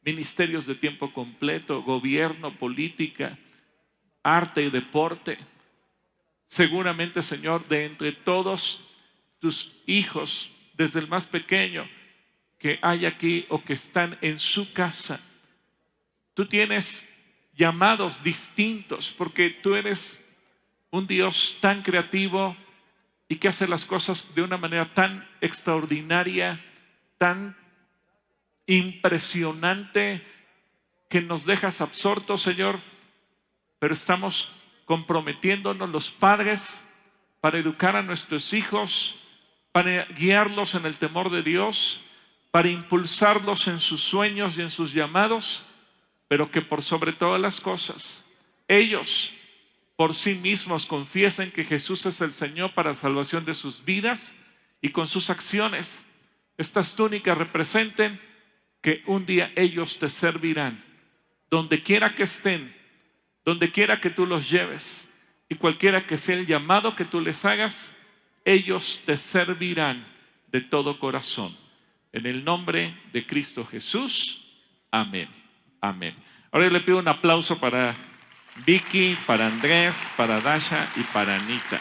ministerios de tiempo completo, gobierno, política, arte y deporte. Seguramente, Señor, de entre todos tus hijos, desde el más pequeño que hay aquí o que están en su casa, tú tienes llamados distintos porque tú eres un Dios tan creativo y que hace las cosas de una manera tan extraordinaria, tan impresionante, que nos dejas absortos, Señor, pero estamos comprometiéndonos los padres para educar a nuestros hijos, para guiarlos en el temor de Dios, para impulsarlos en sus sueños y en sus llamados, pero que por sobre todas las cosas, ellos por sí mismos confiesen que Jesús es el Señor para salvación de sus vidas y con sus acciones estas túnicas representen que un día ellos te servirán, donde quiera que estén, donde quiera que tú los lleves y cualquiera que sea el llamado que tú les hagas, ellos te servirán de todo corazón. En el nombre de Cristo Jesús, amén. Amén. Ahora le pido un aplauso para Vicky, para Andrés, para Dasha y para Anita.